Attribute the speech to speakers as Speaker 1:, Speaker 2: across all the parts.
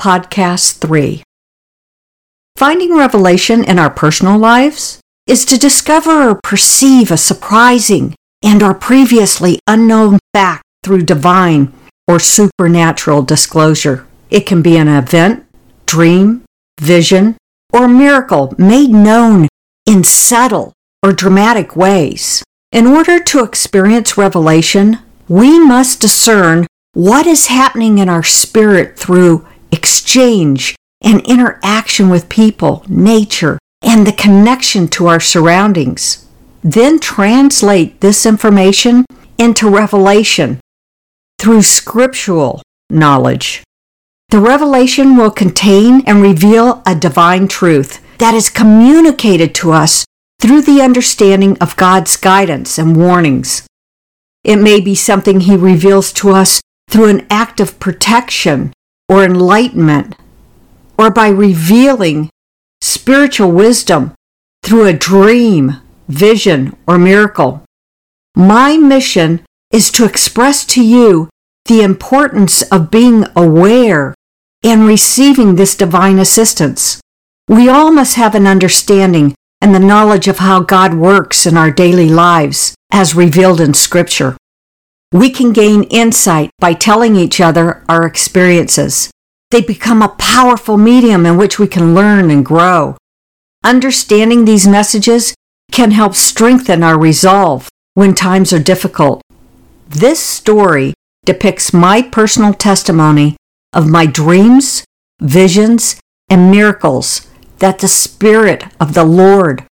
Speaker 1: Podcast 3. Finding revelation in our personal lives is to discover or perceive a surprising and or previously unknown fact through divine or supernatural disclosure. It can be an event, dream, vision, or miracle made known in subtle or dramatic ways. In order to experience revelation, we must discern what is happening in our spirit through exchange and interaction with people, nature, and the connection to our surroundings. Then translate this information into revelation through scriptural knowledge. The revelation will contain and reveal a divine truth that is communicated to us through the understanding of God's guidance and warnings. It may be something He reveals to us through an act of protection or enlightenment, or by revealing spiritual wisdom through a dream, vision, or miracle. My mission is to express to you the importance of being aware and receiving this divine assistance. We all must have an understanding and the knowledge of how God works in our daily lives as revealed in Scripture. We can gain insight by telling each other our experiences. They become a powerful medium in which we can learn and grow. Understanding these messages can help strengthen our resolve when times are difficult. This story depicts my personal testimony of my dreams, visions, and miracles that the Spirit of the Lord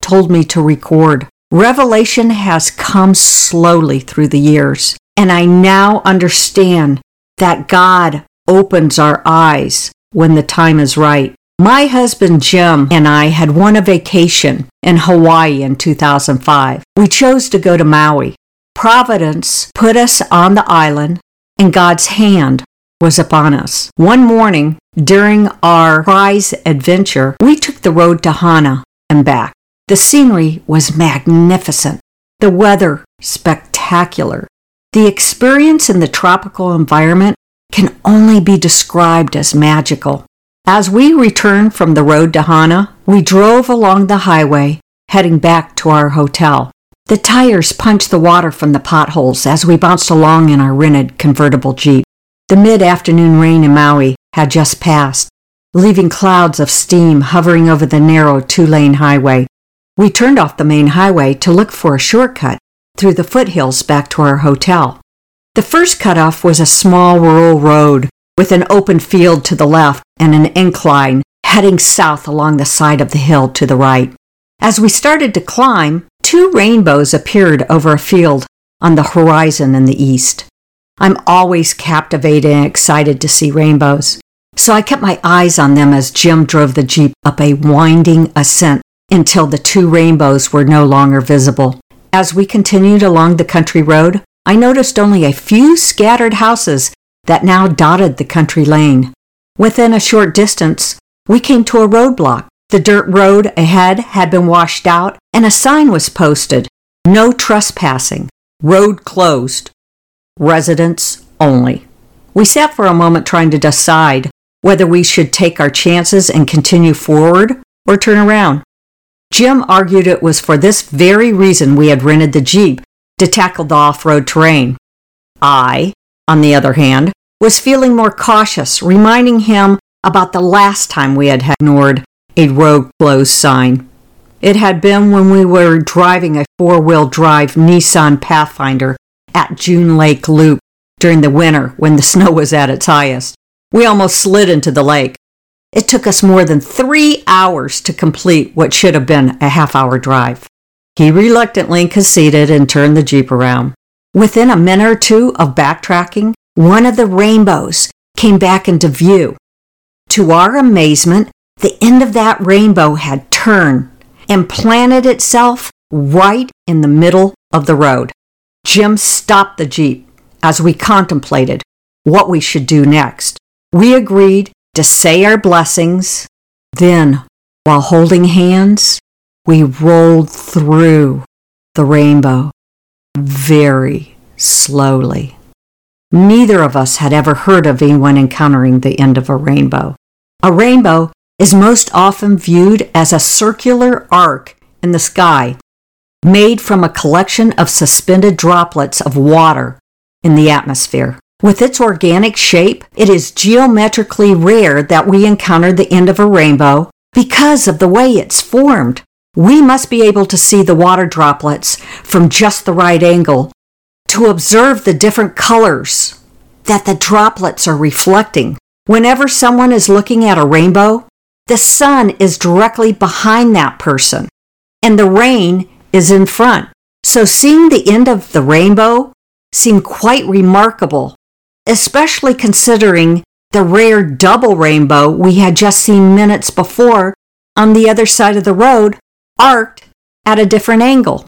Speaker 1: told me to record. Revelation has come slowly through the years, and I now understand that God opens our eyes when the time is right. My husband Jim and I had won a vacation in Hawaii in 2005. We chose to go to Maui. Providence put us on the island, and God's hand was upon us. One morning, during our prize adventure, we took the road to Hana and back. The scenery was magnificent, the weather spectacular. The experience in the tropical environment can only be described as magical. As we returned from the road to Hana, we drove along the highway, heading back to our hotel. The tires punched the water from the potholes as we bounced along in our rented convertible Jeep. The mid afternoon rain in Maui had just passed, leaving clouds of steam hovering over the narrow two lane highway. We turned off the main highway to look for a shortcut through the foothills back to our hotel. The first cutoff was a small rural road with an open field to the left and an incline heading south along the side of the hill to the right. As we started to climb, two rainbows appeared over a field on the horizon in the east. I'm always captivated and excited to see rainbows. So I kept my eyes on them as Jim drove the Jeep up a winding ascent until the two rainbows were no longer visible. As we continued along the country road, I noticed only a few scattered houses that now dotted the country lane. Within a short distance, we came to a roadblock. The dirt road ahead had been washed out, and a sign was posted No trespassing, road closed residents only. We sat for a moment trying to decide whether we should take our chances and continue forward or turn around. Jim argued it was for this very reason we had rented the Jeep to tackle the off road terrain. I, on the other hand, was feeling more cautious, reminding him about the last time we had ignored a road closed sign. It had been when we were driving a four wheel drive Nissan Pathfinder at June Lake Loop during the winter when the snow was at its highest. We almost slid into the lake. It took us more than three hours to complete what should have been a half hour drive. He reluctantly conceded and turned the Jeep around. Within a minute or two of backtracking, one of the rainbows came back into view. To our amazement, the end of that rainbow had turned and planted itself right in the middle of the road. Jim stopped the Jeep as we contemplated what we should do next. We agreed to say our blessings. Then, while holding hands, we rolled through the rainbow very slowly. neither of us had ever heard of anyone encountering the end of a rainbow. A rainbow is most often viewed as a circular arc in the sky made from a collection of suspended droplets of water in the atmosphere. With its organic shape, it is geometrically rare that we encounter the end of a rainbow because of the way it's formed. We must be able to see the water droplets from just the right angle to observe the different colors that the droplets are reflecting. Whenever someone is looking at a rainbow, the sun is directly behind that person and the rain is in front. So seeing the end of the rainbow seemed quite remarkable, especially considering the rare double rainbow we had just seen minutes before on the other side of the road, arced at a different angle.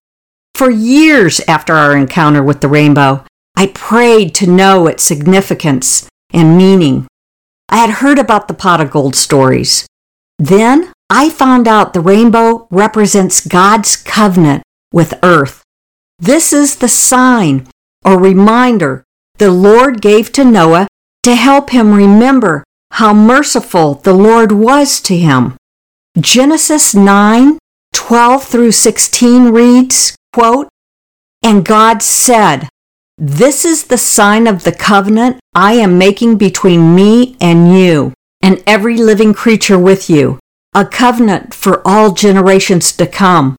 Speaker 1: For years after our encounter with the rainbow, I prayed to know its significance and meaning. I had heard about the pot of gold stories. Then I found out the rainbow represents God's covenant with earth. This is the sign or reminder the Lord gave to Noah to help him remember how merciful the Lord was to him. Genesis 9 12 through 16 reads, quote, And God said, This is the sign of the covenant I am making between me and you, and every living creature with you, a covenant for all generations to come.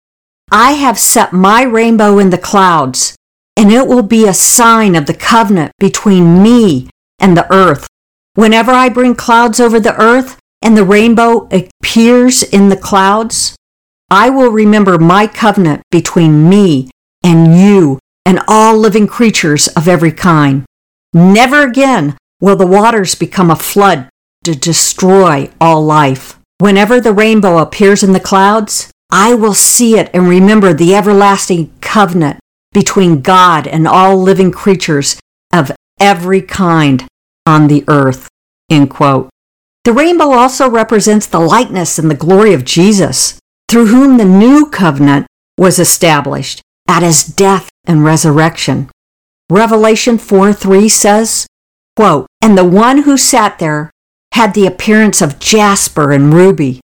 Speaker 1: I have set my rainbow in the clouds, and it will be a sign of the covenant between me and the earth. Whenever I bring clouds over the earth and the rainbow appears in the clouds, I will remember my covenant between me and you and all living creatures of every kind. Never again will the waters become a flood to destroy all life. Whenever the rainbow appears in the clouds, I will see it and remember the everlasting covenant between God and all living creatures of every kind on the earth. End quote. The rainbow also represents the likeness and the glory of Jesus, through whom the new covenant was established at his death and resurrection. Revelation 4 3 says, quote, And the one who sat there had the appearance of jasper and ruby,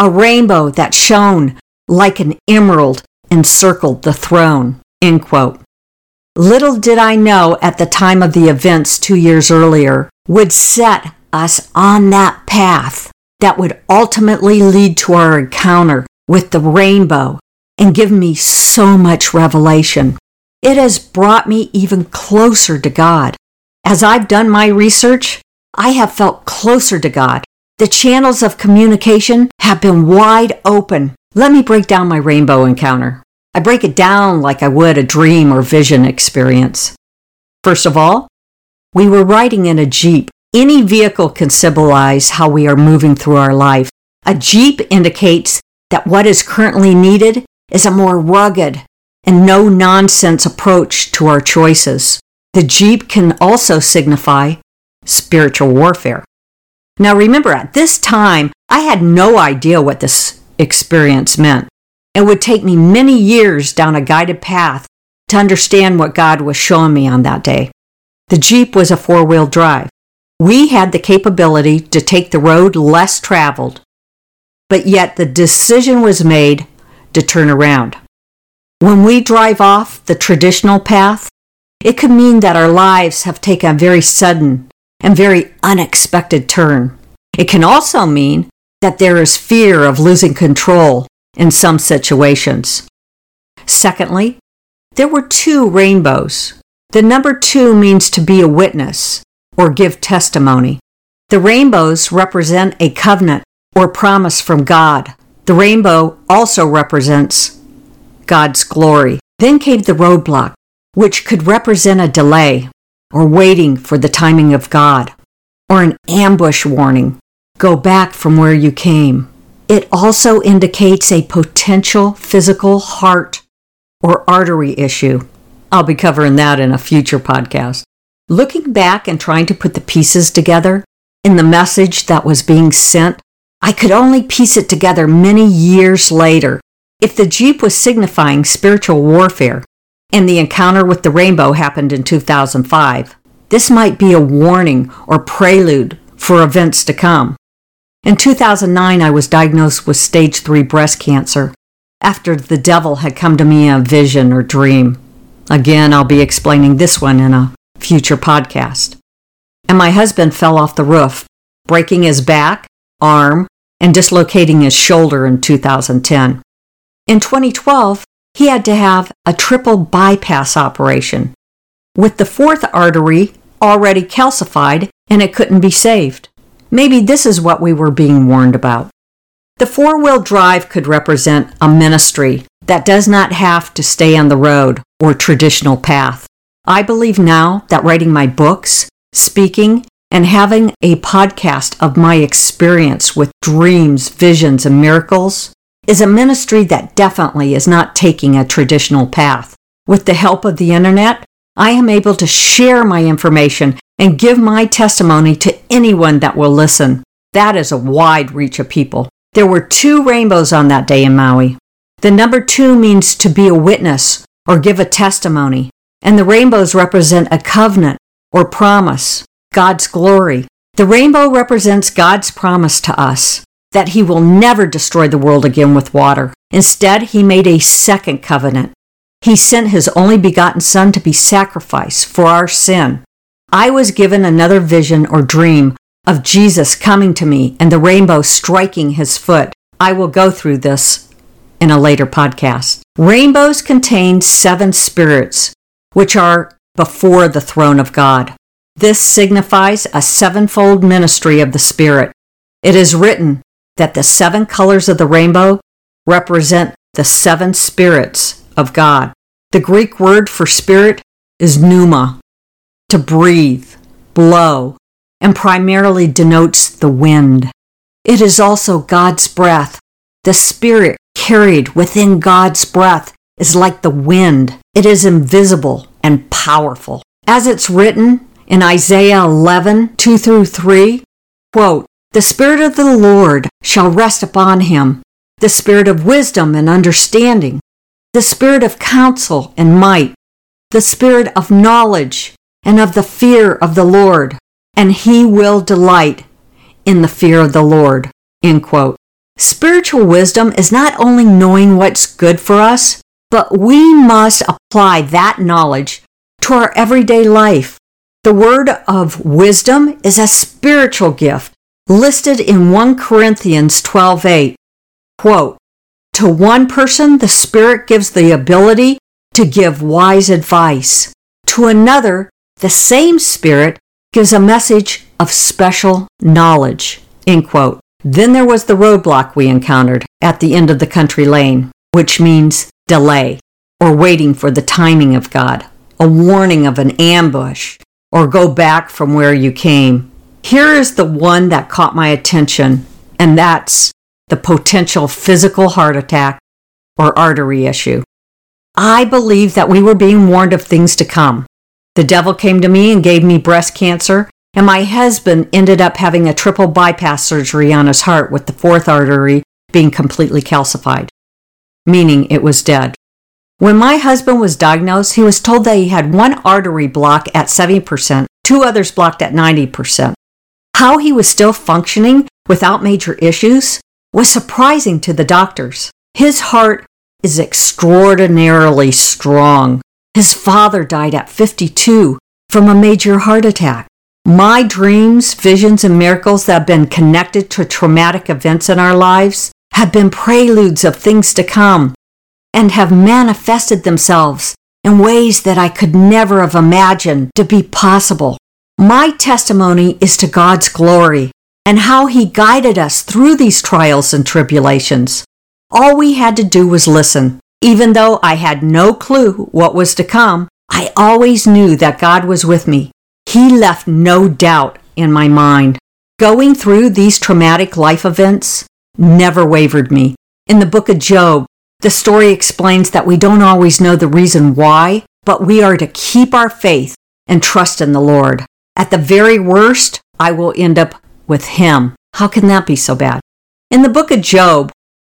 Speaker 1: a rainbow that shone like an emerald encircled the throne. End quote. Little did I know at the time of the events two years earlier would set us on that path that would ultimately lead to our encounter with the rainbow and give me so much revelation. It has brought me even closer to God. As I've done my research, I have felt closer to God. The channels of communication have been wide open. Let me break down my rainbow encounter. I break it down like I would a dream or vision experience. First of all, we were riding in a Jeep. Any vehicle can symbolize how we are moving through our life. A Jeep indicates that what is currently needed is a more rugged and no nonsense approach to our choices. The Jeep can also signify spiritual warfare. Now remember, at this time, I had no idea what this experience meant. It would take me many years down a guided path to understand what God was showing me on that day. The Jeep was a four wheel drive. We had the capability to take the road less traveled, but yet the decision was made to turn around. When we drive off the traditional path, it could mean that our lives have taken a very sudden and very unexpected turn. It can also mean that there is fear of losing control in some situations. Secondly, there were two rainbows. The number two means to be a witness or give testimony. The rainbows represent a covenant or promise from God. The rainbow also represents God's glory. Then came the roadblock, which could represent a delay or waiting for the timing of God, or an ambush warning. Go back from where you came. It also indicates a potential physical heart or artery issue. I'll be covering that in a future podcast. Looking back and trying to put the pieces together in the message that was being sent, I could only piece it together many years later. If the Jeep was signifying spiritual warfare, and the encounter with the rainbow happened in 2005. this might be a warning or prelude for events to come. In 2009, I was diagnosed with stage 3 breast cancer after the devil had come to me in a vision or dream. Again, I'll be explaining this one in a future podcast. And my husband fell off the roof, breaking his back, arm, and dislocating his shoulder in 2010. In 2012, he had to have a triple bypass operation, with the fourth artery already calcified and it couldn't be saved. Maybe this is what we were being warned about. The four wheel drive could represent a ministry that does not have to stay on the road or traditional path. I believe now that writing my books, speaking, and having a podcast of my experience with dreams, visions, and miracles is a ministry that definitely is not taking a traditional path. With the help of the internet, I am able to share my information and give my testimony to anyone that will listen. That is a wide reach of people. There were two rainbows on that day in Maui. The number two means to be a witness or give a testimony, and the rainbows represent a covenant or promise, God's glory. The rainbow represents God's promise to us that He will never destroy the world again with water. Instead, He made a second covenant. He sent His only begotten Son to be sacrificed for our sin. I was given another vision or dream of Jesus coming to me and the rainbow striking his foot. I will go through this in a later podcast. Rainbows contain seven spirits, which are before the throne of God. This signifies a sevenfold ministry of the Spirit. It is written that the seven colors of the rainbow represent the seven spirits of God. The Greek word for spirit is pneuma, to breathe, blow, and primarily denotes the wind. It is also God's breath. The spirit carried within God's breath is like the wind. It is invisible and powerful. As it's written in Isaiah 11, 2 through 3, quote, The Spirit of the Lord shall rest upon him, the Spirit of wisdom and understanding, the Spirit of counsel and might, the Spirit of knowledge and of the fear of the Lord, and he will delight in the fear of the Lord. End quote. Spiritual wisdom is not only knowing what's good for us, but we must apply that knowledge to our everyday life. The word of wisdom is a spiritual gift listed in 1 Corinthians 12:8. Quote, to one person the spirit gives the ability to give wise advice. To another, the same spirit gives a message of special knowledge. End quote. Then there was the roadblock we encountered at the end of the country lane, which means delay or waiting for the timing of God, a warning of an ambush, or go back from where you came. Here is the one that caught my attention, and that's the potential physical heart attack or artery issue. I believe that we were being warned of things to come. The devil came to me and gave me breast cancer, and my husband ended up having a triple bypass surgery on his heart with the fourth artery being completely calcified, meaning it was dead. When my husband was diagnosed, he was told that he had one artery block at 70%, two others blocked at 90%. How he was still functioning without major issues was surprising to the doctors. His heart is extraordinarily strong. His father died at 52 from a major heart attack. My dreams, visions, and miracles that have been connected to traumatic events in our lives have been preludes of things to come and have manifested themselves in ways that I could never have imagined to be possible. My testimony is to God's glory and how He guided us through these trials and tribulations. All we had to do was listen. Even though I had no clue what was to come, I always knew that God was with me. He left no doubt in my mind. Going through these traumatic life events never wavered me. In the book of Job, the story explains that we don't always know the reason why, but we are to keep our faith and trust in the Lord. At the very worst, I will end up with Him. How can that be so bad? In the book of Job,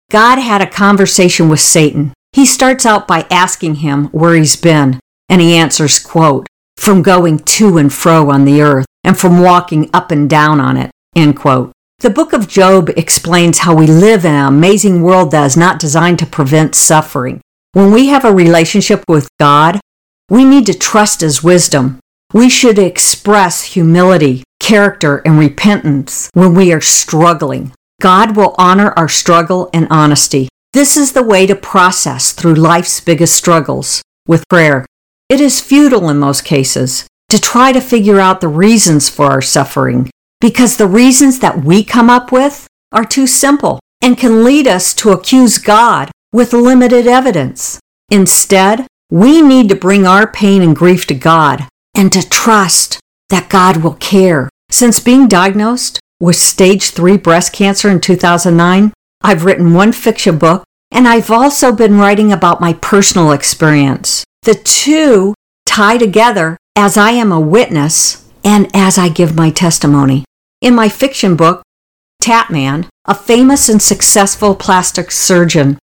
Speaker 1: God had a conversation with Satan. He starts out by asking him where he's been, and he answers, quote, from going to and fro on the earth and from walking up and down on it. End quote. The book of Job explains how we live in an amazing world that is not designed to prevent suffering. When we have a relationship with God, we need to trust His wisdom. We should express humility, character, and repentance when we are struggling. God will honor our struggle and honesty. This is the way to process through life's biggest struggles with prayer. It is futile in most cases to try to figure out the reasons for our suffering because the reasons that we come up with are too simple and can lead us to accuse God with limited evidence. Instead, we need to bring our pain and grief to God and to trust that God will care. Since being diagnosed with stage 3 breast cancer in 2009, I've written one fiction book and I've also been writing about my personal experience. The two tie together as I am a witness and as I give my testimony. In my fiction book, Tatman, a famous and successful plastic surgeon,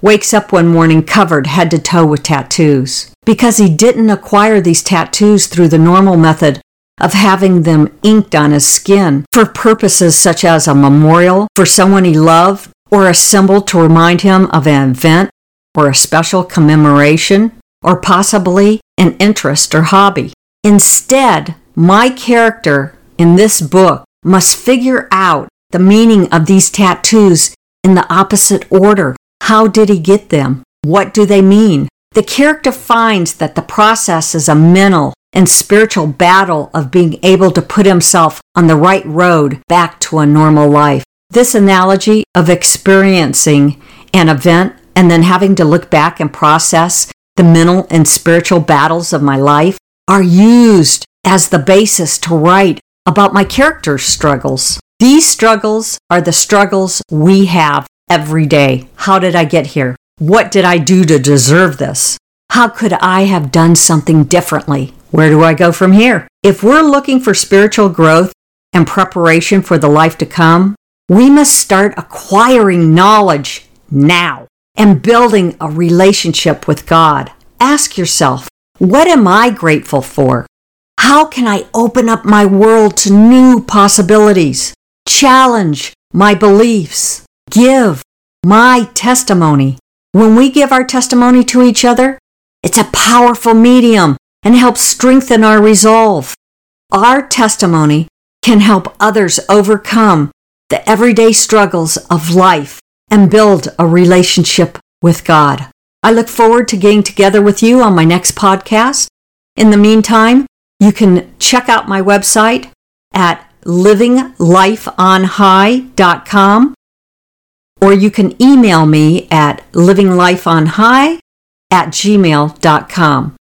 Speaker 1: wakes up one morning covered head to toe with tattoos. Because he didn't acquire these tattoos through the normal method of having them inked on his skin for purposes such as a memorial for someone he loved or a symbol to remind him of an event or a special commemoration or possibly an interest or hobby. Instead, my character in this book must figure out the meaning of these tattoos in the opposite order. How did he get them? What do they mean? The character finds that the process is a mental and spiritual battle of being able to put himself on the right road back to a normal life. This analogy of experiencing an event and then having to look back and process the mental and spiritual battles of my life are used as the basis to write about my character's struggles. These struggles are the struggles we have every day. How did I get here? What did I do to deserve this? How could I have done something differently? Where do I go from here? If we're looking for spiritual growth and preparation for the life to come, we must start acquiring knowledge now and building a relationship with God. Ask yourself, what am I grateful for? How can I open up my world to new possibilities? Challenge my beliefs. Give my testimony. When we give our testimony to each other, it's a powerful medium and help strengthen our resolve. Our testimony can help others overcome the everyday struggles of life and build a relationship with God. I look forward to getting together with you on my next podcast. In the meantime, you can check out my website at livinglifeonhigh.com or you can email me at livinglifeonhigh at gmail.com.